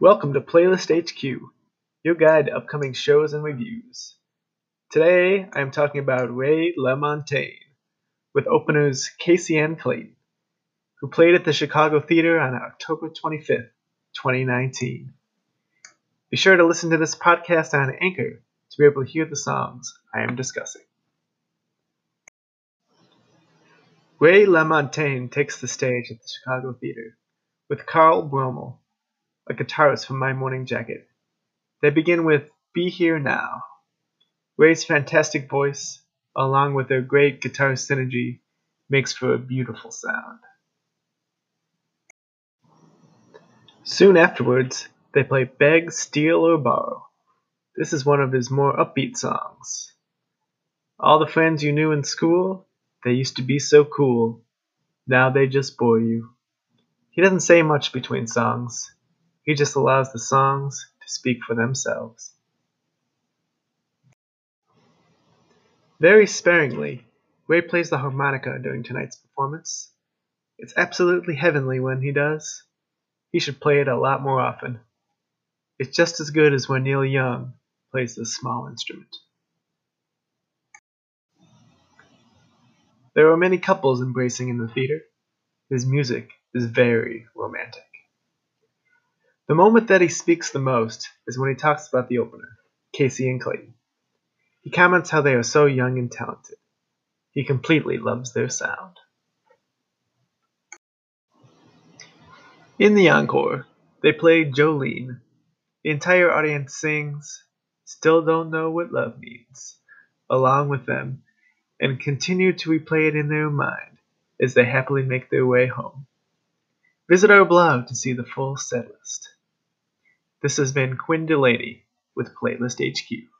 Welcome to Playlist HQ, your guide to upcoming shows and reviews. Today I am talking about Ray LaMontagne with openers Kacy and Clayton, who played at the Chicago Theater on October 25th, 2019. Be sure to listen to this podcast on Anchor to be able to hear the songs I am discussing. Ray LaMontagne takes the stage at the Chicago Theater with Carl Broemel, a guitarist from My Morning Jacket. They begin with Be Here Now. Ray's fantastic voice, along with their great guitar synergy, makes for a beautiful sound. Soon afterwards, they play Beg, Steal, or Borrow. This is one of his more upbeat songs. All the friends you knew in school, they used to be so cool. Now they just bore you. He doesn't say much between songs. He just allows the songs to speak for themselves. Very sparingly, Ray plays the harmonica during tonight's performance. It's absolutely heavenly when he does. He should play it a lot more often. It's just as good as when Neil Young plays this small instrument. There are many couples embracing in the theater. His music is very romantic. The moment that he speaks the most is when he talks about the opener, Kacy and Clayton. He comments how they are so young and talented. He completely loves their sound. In the encore, they play Jolene. The entire audience sings Still Don't Know What Love Means along with them and continue to replay it in their mind as they happily make their way home. Visit our blog to see the full set list. This has been Quinn Delaney with Playlist HQ.